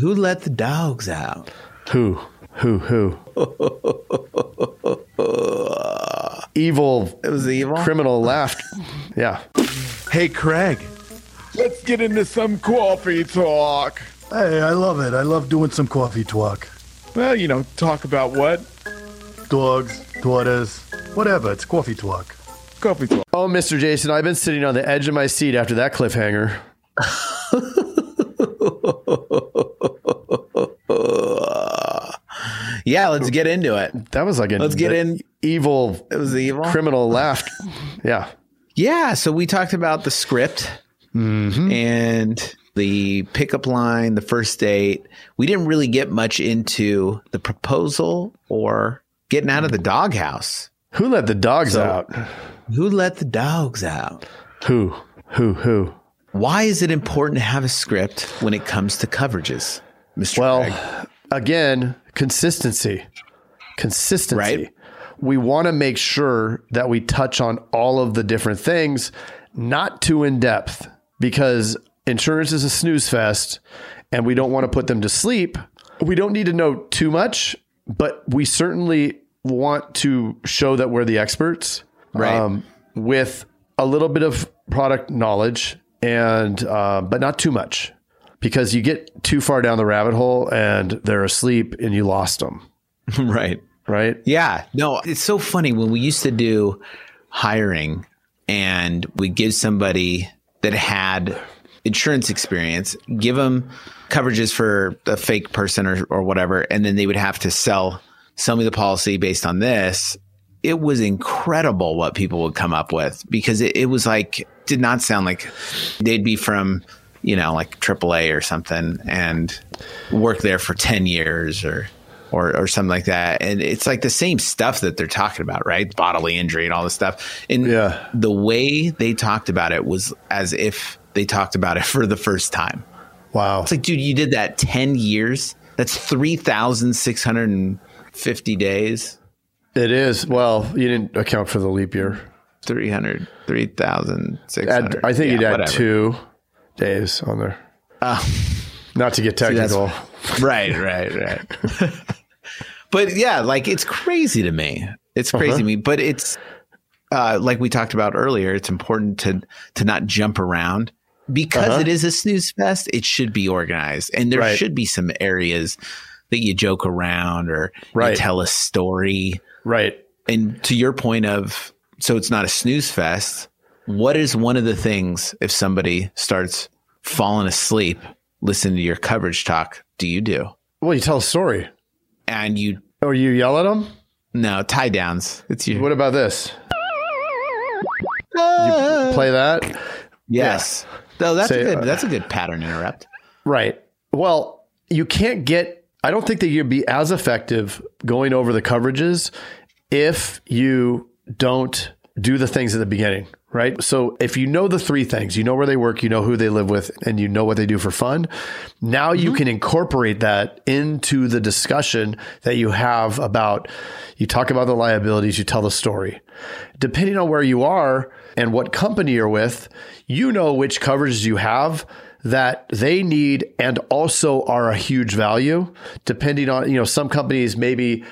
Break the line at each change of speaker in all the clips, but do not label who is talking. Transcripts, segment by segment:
Who let the dogs out?
Who? Who? Who? evil.
It was evil.
Criminal laughed. Yeah.
Hey, Craig, let's get into some coffee talk.
Hey, I love it. I love doing some coffee talk.
Well, you know, talk about what?
Dogs, daughters, whatever. It's coffee talk.
Coffee talk.
Oh, Mr. Jason, I've been sitting on the edge of my seat after that cliffhanger.
Yeah, let's get into it.
That was like an
Let's get in.
evil
It was evil.
criminal left. Yeah.
Yeah, so we talked about the script mm-hmm. and the pickup line, the first date. We didn't really get much into the proposal or getting out of the doghouse.
Who let the dogs
So-
out?
Who let the dogs out?
Who? Who? Who?
Why is it important to have a script when it comes to coverages, Mr.
Well,
Craig?
Again, consistency. Consistency.
Right.
We want to make sure that we touch on all of the different things, not too in depth, because insurance is a snooze fest and we don't want to put them to sleep. We don't need to know too much, but we certainly want to show that we're the experts
Right.
with a little bit of product knowledge and uh, but not too much because you get too far down the rabbit hole and they're asleep and you lost them
right.
right
Yeah. No, it's so funny when we used to do hiring and we give somebody that had insurance experience, give them coverages for a fake person or, or whatever, and then they would have to sell sell me the policy based on this. It was incredible what people would come up with because it, it was like did not sound like they'd be from you know like AAA or something and work there for ten years or or or something like that. And it's like the same stuff that they're talking about, right? Bodily injury and all this stuff. And
Yeah.
the way they talked about it was as if they talked about it for the first time.
wow
It's like, dude, you did that 10 years. That's 3,650 days.
it is well you didn't account for the leap year
300, 3,600.
I think
Yeah,
you'd add
whatever.
two days on there not to get technical
Right, right, right. but yeah, like it's crazy to me. It's crazy
Uh-huh.
to me, but it's uh, like we talked about earlier. It's important to to not jump around because
Uh-huh.
it is a snooze fest. It should be organized, and there
Right.
should be some areas that you joke around or you
Right.
tell a story.
right
And to your point of so it's not a snooze fest. What is one of the things if somebody starts falling asleep listening to your coverage talk? Do you do?
well you tell a story
and you
or you yell at them
no tie downs. It's you.
what about this you play that
yes. No, that's
Say,
a good.
uh,
that's a good pattern interrupt.
Right. Well, you can't get, I don't think that you'd be as effective going over the coverages if you don't do the things at the beginning, right? So if you know the three things, you know where they work, you know who they live with, and you know what they do for fun, now you mm-hmm. can incorporate that into the discussion that you have about, you talk about the liabilities, you tell the story. Depending on where you are and what company you're with, you know which coverages you have that they need and also are a huge value depending on you know some companies maybe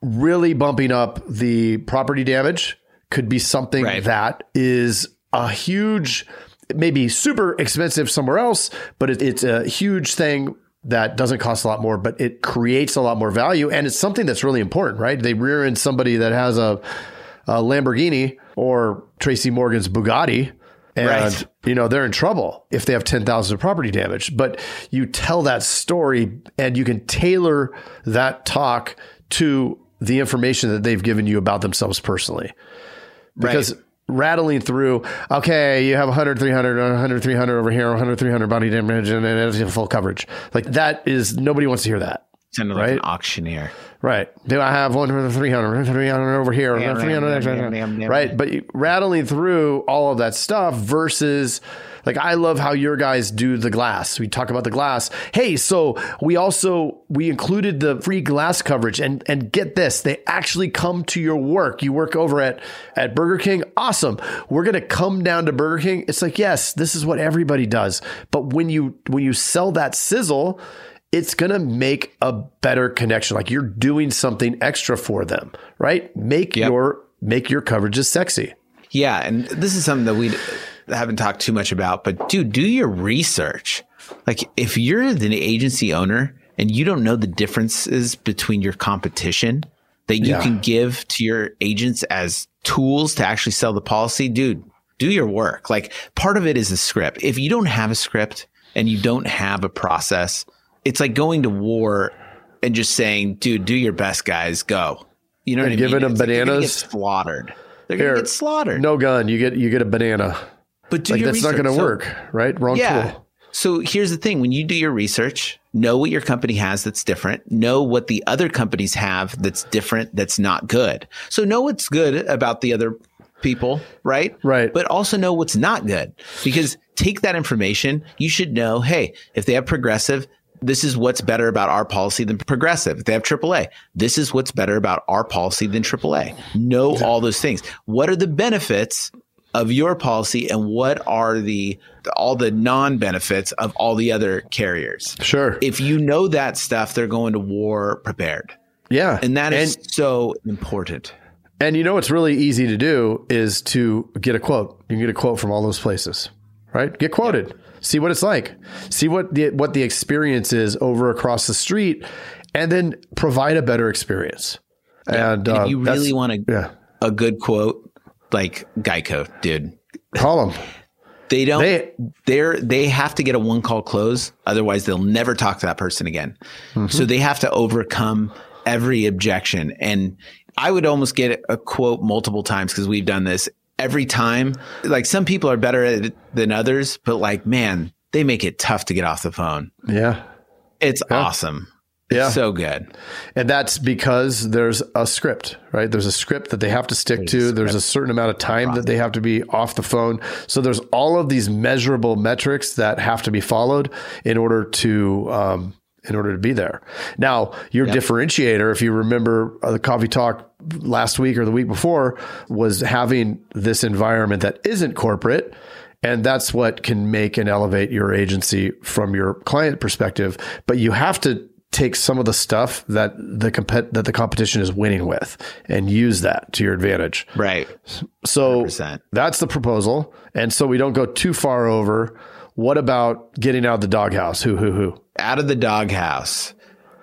really bumping up the property damage could be something
Right.
that is a huge maybe super expensive somewhere else but it, it's a huge thing that doesn't cost a lot more but it creates a lot more value and it's something that's really important right they rear in somebody that has a, a lamborghini or tracy morgan's bugatti and
Right.
you know they're in trouble if they have 10,000 of property damage but you tell that story and you can tailor that talk to the information that they've given you about themselves personally because rattling through okay you have 100 300 100 300 over here 100 300 body damage and then it's full coverage. Like that is nobody wants to hear that
Sounded like
Right.
an auctioneer.
Right. Do I have one for the 300, 300 over here,
Damn,
300,
damn, damn, damn, damn.
right? But rattling through all of that stuff versus like I love how your guys do the glass. We talk about the glass. Hey, so we also we included the free glass coverage and and get this, they actually come to your work. You work over at at Burger King. Awesome. We're going to come down to Burger King. It's like, yes, this is what everybody does. But when you when you sell that sizzle, it's going to make a better connection. Like you're doing something extra for them, right? Make
Yep.
your make your coverages sexy.
Yeah, and this is something that we haven't talked too much about, but dude, do your research. Like if you're the agency owner and you don't know the differences between your competition that you
Yeah.
can give to your agents as tools to actually sell the policy, dude, do your work. Like part of it is a script. If you don't have a script and you don't have a process, it's like going to war and just saying, dude, do your best, guys, go. You know what
And
I mean?
giving them
It's like they're
bananas.
get slaughtered. They're
Here,
gonna get slaughtered.
No gun, you get you get a banana.
But do
Like that's not going to.
So-
work, right? Wrong
yeah.
tool.
So here's the thing: when you do your research, know what your company has that's different. Know what the other companies have that's different. That's not good. So know what's good about the other people, right?
Right.
But also know what's not good because take that information. You should know, hey, if they have progressive. This is what's better about our policy than progressive. They have AAA, this is what's better about our policy than AAA. Know all those things. What are the benefits of your policy and what are the all the non-benefits of all the other carriers.
Sure.
If you know that stuff, they're going to war prepared.
yeah.
And that is
and,
so important.
and you know what's really easy to do is to get a quote. You can get a quote from all those places, right? Get quoted. See what it's like. See what the what the experience is over across the street, and then provide a better experience. And,
And
uh,
you really want a,
yeah,
a good quote, like Geico, dude.
call them.
They don't
They-
they are they have to get a one call close, otherwise they'll never talk to that person again. So they have to overcome every objection. And I would almost get a quote multiple times because we've done this every time. Like some people are better at it than others, but like, man, they make it tough to get off the phone.
Yeah.
It's awesome.
Yeah.
so good.
And that's because there's a script, right? There's a script that they have to stick to. There's a certain amount of time that they have to be off the phone. So there's all of these measurable metrics that have to be followed in order to um, in order to be there. Now, your differentiator, if you remember uh, the coffee talk last week or the week before, was having this environment that isn't corporate. And that's what can make and elevate your agency from your client perspective. But you have to take some of the stuff that the compet- that the competition is winning with and use that to your advantage.
Right.
So
100%.
that's the proposal. And so we don't go too far over. What about getting out of the doghouse? Who, who, who?
out of the doghouse.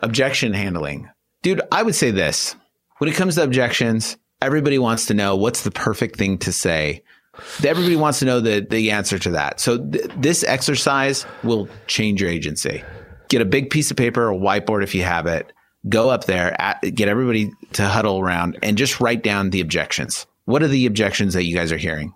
Objection handling. Dude, I would say this. When it comes to objections, everybody wants to know what's the perfect thing to say. Everybody wants to know the, the answer to that. So th- this exercise will change your agency. Get a big piece of paper or whiteboard if you have it. Go up there, at, get everybody to huddle around and just write down the objections. What are the objections that you guys are hearing?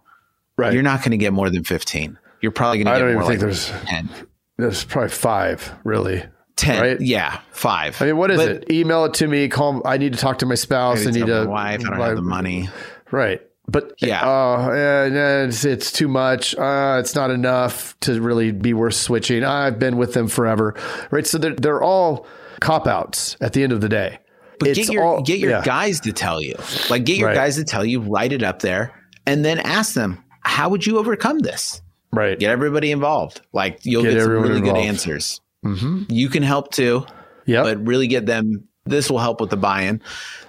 Right.
You're not going to get more than 15. You're probably going to get more like
think there's-
10.
There's probably five, really.
10.
Right?
Yeah, five.
I mean, what is
But-
it? Email it to me. Call. I need to talk to my spouse. I,
I
need to.
my wife I don't have the money.
Right. But
Yeah.
uh, it's, it's too much. Uh, it's not enough to really be worth switching. I've been with them forever. Right. So they're, they're all cop outs at the end of the day.
But
It's
get your
all-
get your
yeah.
guys to tell you. Like get your
Right.
guys to tell you, write it up there, and then ask them, how would you overcome this?
Right.
Get everybody involved. Like you'll
Get
get, some really
involved.
good answers. Mm-hmm. You can help too,
Yeah.
but really get them. This will help with the buy-in.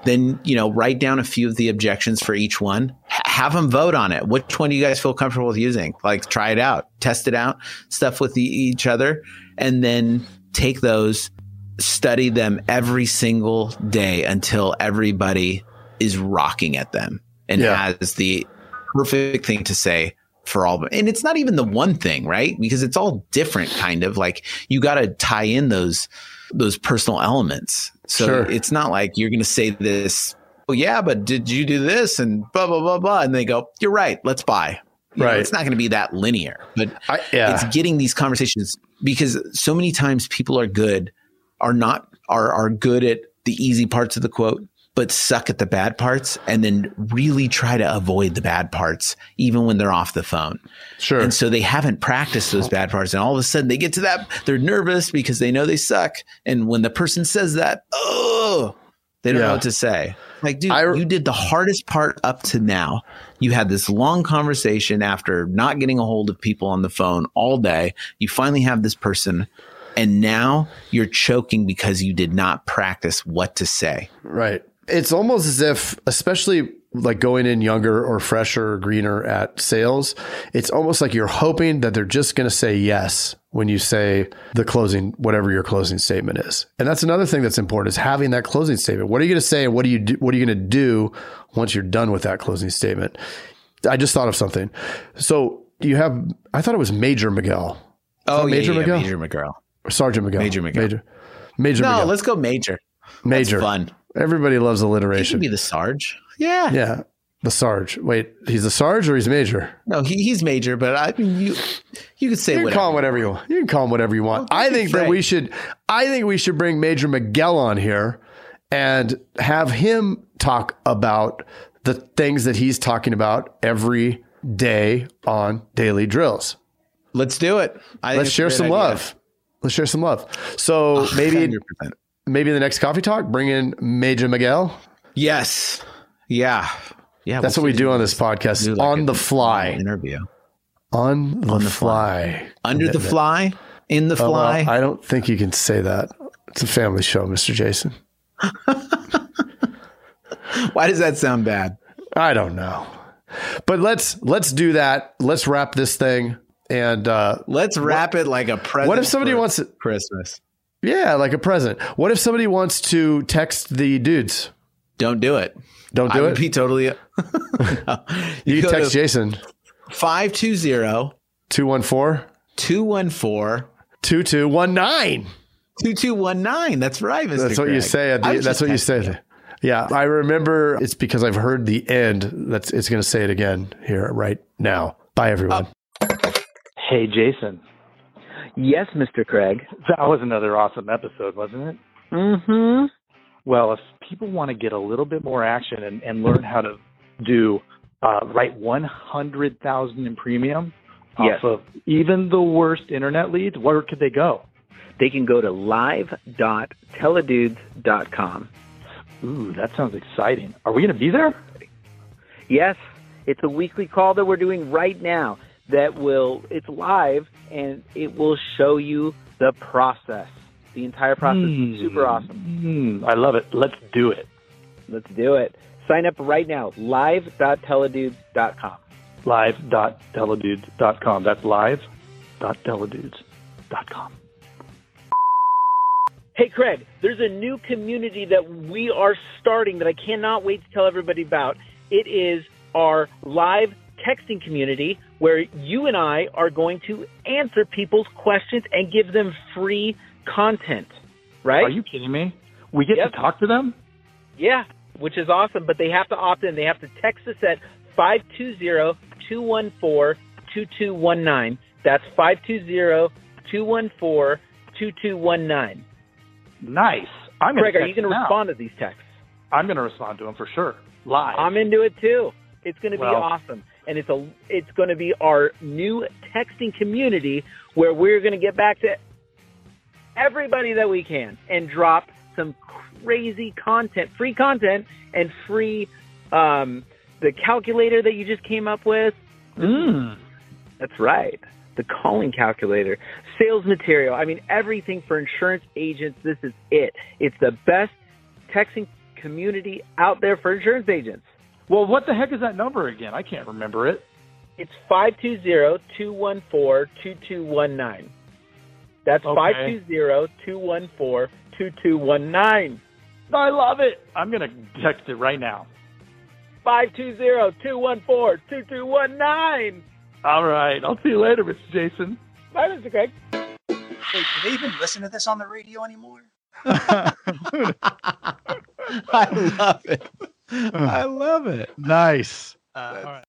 Then you know, write down a few of the objections for each one. H- have them vote on it. Which one do you guys feel comfortable with using? Like try it out, test it out, stuff with the, each other, and then take those, study them every single day until everybody is rocking at them and
Yeah.
has the perfect thing to say for all of them. And it's not even the one thing, right? Because it's all different kind of like you got to tie in those those personal elements. So
Sure.
it's not like you're going to say this, "Oh yeah, but did you do this?" and blah blah blah blah and they go, "You're right, let's buy." You know,
Right.
it's not going to be that linear. But
I, yeah.
it's getting these conversations because so many times people are good are not are are good at the easy parts of the quote but suck at the bad parts and then really try to avoid the bad parts even when they're off the phone
sure.
and so they haven't practiced those bad parts and all of a sudden they get to that they're nervous because they know they suck and when the person says that oh they don't
Yeah.
know what to say like dude you did the hardest part up to now you had this long conversation after not getting a hold of people on the phone all day you finally have this person And now you're choking because you did not practice what to say.
Right. It's almost as if, especially like going in younger or fresher or greener at sales, it's almost like you're hoping that they're just going to say yes when you say the closing, whatever your closing statement is. And that's another thing that's important is having that closing statement. What are you going to say and what do you do, what are you going to do once you're done with that closing statement? I just thought of something. So you have, I thought it was Major Miguel.
Oh,
Major
yeah, yeah,
Miguel?
Major Miguel.
Or Sergeant Miguel.
Major Miguel.
Major, Major
No,
Miguel.
let's go Major.
Major.
That's fun.
Everybody loves
He
alliteration.
can be the Sarge. Yeah.
yeah. The Sarge. Wait, he's the Sarge or he's Major?
No, he, he's Major, but I mean, you you could say
You can
whatever.
call him whatever you want. You can call him whatever you want. I think that we should. I think we should bring Major Miguel on here and have him talk about the things that he's talking about every day on daily drills.
Let's do it. I
Let's share some
idea.
love. Let's share some love. So ah, maybe
100%.
Maybe the next coffee talk, bring in Major Miguel.
Yes. Yeah. Yeah.
That's
we'll
what we do on this podcast
like
on the fly.
interview.
On the, fly.
Under the fly, in the
Oh, well,
fly.
I don't think you can say that. It's a family show, Mr. Jason.
Why does that sound bad?
I don't know. But let's let's do that. Let's wrap this thing. And uh,
Let's wrap it like a present.
what if somebody wants to,
Christmas?
Yeah, like a present. What if somebody wants to text the dudes?
Don't do it.
Don't do it.
I
do
would
it.
be totally. No.
you
go
can text
to
Jason
520
214
214
2219.
2219. That's right, Mr.
That's what you say. At the, that's what you
testing
say. Yeah, I remember it's because I've heard the end. That's it's going to say it again here right now. Bye, everyone.
Hey, Jason.
Yes, Mr. Craig.
That was another awesome episode, wasn't it?
Mm-hmm.
Well, if people want to get a little bit more action and, and learn how to do uh, write 100,000 in premium
Yes.
off of even the worst internet leads, where could they go?
They can go to live.theidudes.com.
Ooh, that sounds exciting. Are we going to be there?
Yes, it's a weekly call that we're doing right now that will, it's live and it will show you the process. The entire process is super awesome.
Hmm, I love it. Let's do it.
Let's do it. Sign up right now, live.theidudes.com.
Live.theidudes.com. That's live.theidudes.com.
Hey, Craig, there's a new community that we are starting that I cannot wait to tell everybody about. It is our live texting community where you and I are going to answer people's questions and give them free content, right?
Are you kidding me? We get
Yep.
to talk to them?
Yeah, which is awesome, but they have to opt in. They have to text us at 520-214-2219. That's 520-214-2219.
Nice. I'm
Craig, are you going to respond to these texts?
I'm going to respond to them for sure. Live.
I'm into it too. It's going to be awesome, and it's a it's going to be our new texting community where we're going to get back to everybody that we can and drop some crazy content, free content, and free um, the calculator that you just came up with.
Mm.
That's right. The calling calculator, sales material. I mean, everything for insurance agents. This is it. It's the best texting community out there for insurance agents.
Well, what the heck is that number again? I can't remember it.
It's 520-214-2219. That's
Okay.
520-214-2219.
I love it. I'm going to text it right now.
520-214-2219.
All right. I'll see you later, Mr. Jason.
Bye, Mr. Craig.
Wait, do they even listen to this on the radio anymore?
I love it. I love it.
Nice.
Uh,